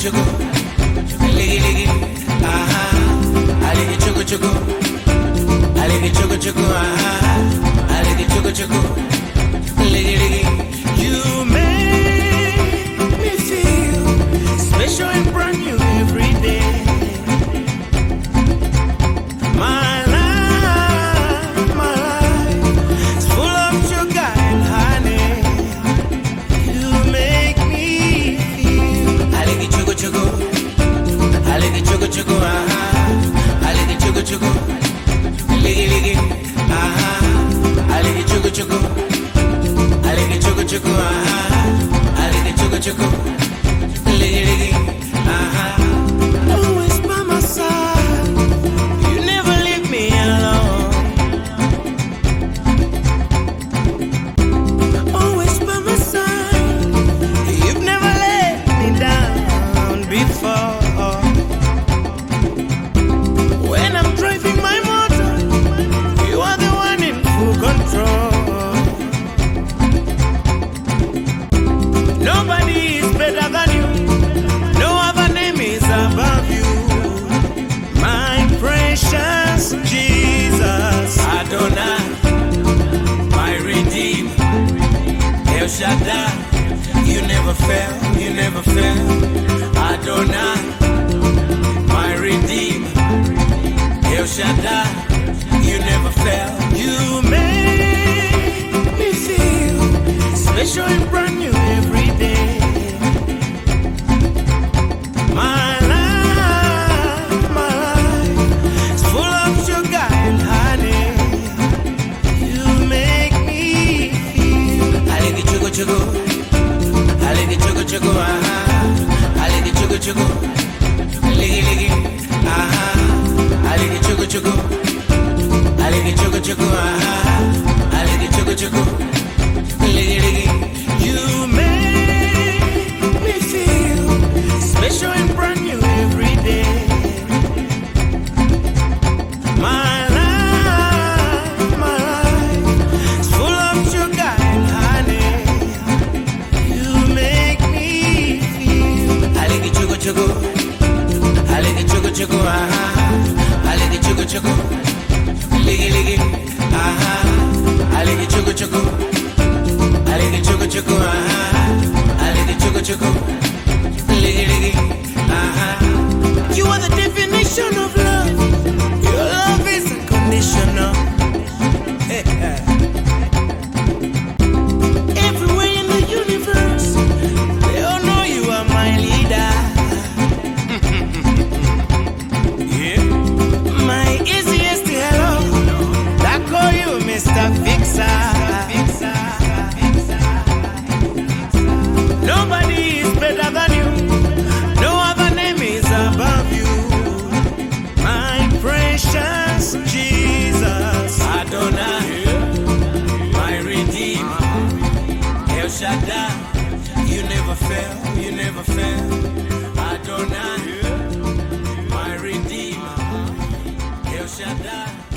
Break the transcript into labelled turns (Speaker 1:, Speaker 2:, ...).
Speaker 1: chugu, ligi ligi, aha, aligi chugu chugu, aligi chugu chugu, aha, aligi chugu chugu. magical. Shaddai. You never fail, you never fail. Adonai, my redeemer. El Shaddai, you never fail. You make me feel special and bright. chugu chugu, I like it chugu chugu, ah, ah, I like it chugu chugu. chugu, I like chugu chugu, ah, I like chugu chugu, liggy liggy, ah, I like chugu chugu, I like chugu chugu, ah, I like chugu chugu, liggy liggy, ah. You are the definition of. Adonai. You never fail, you never fail. Adonai, my Redeemer, El Shaddai.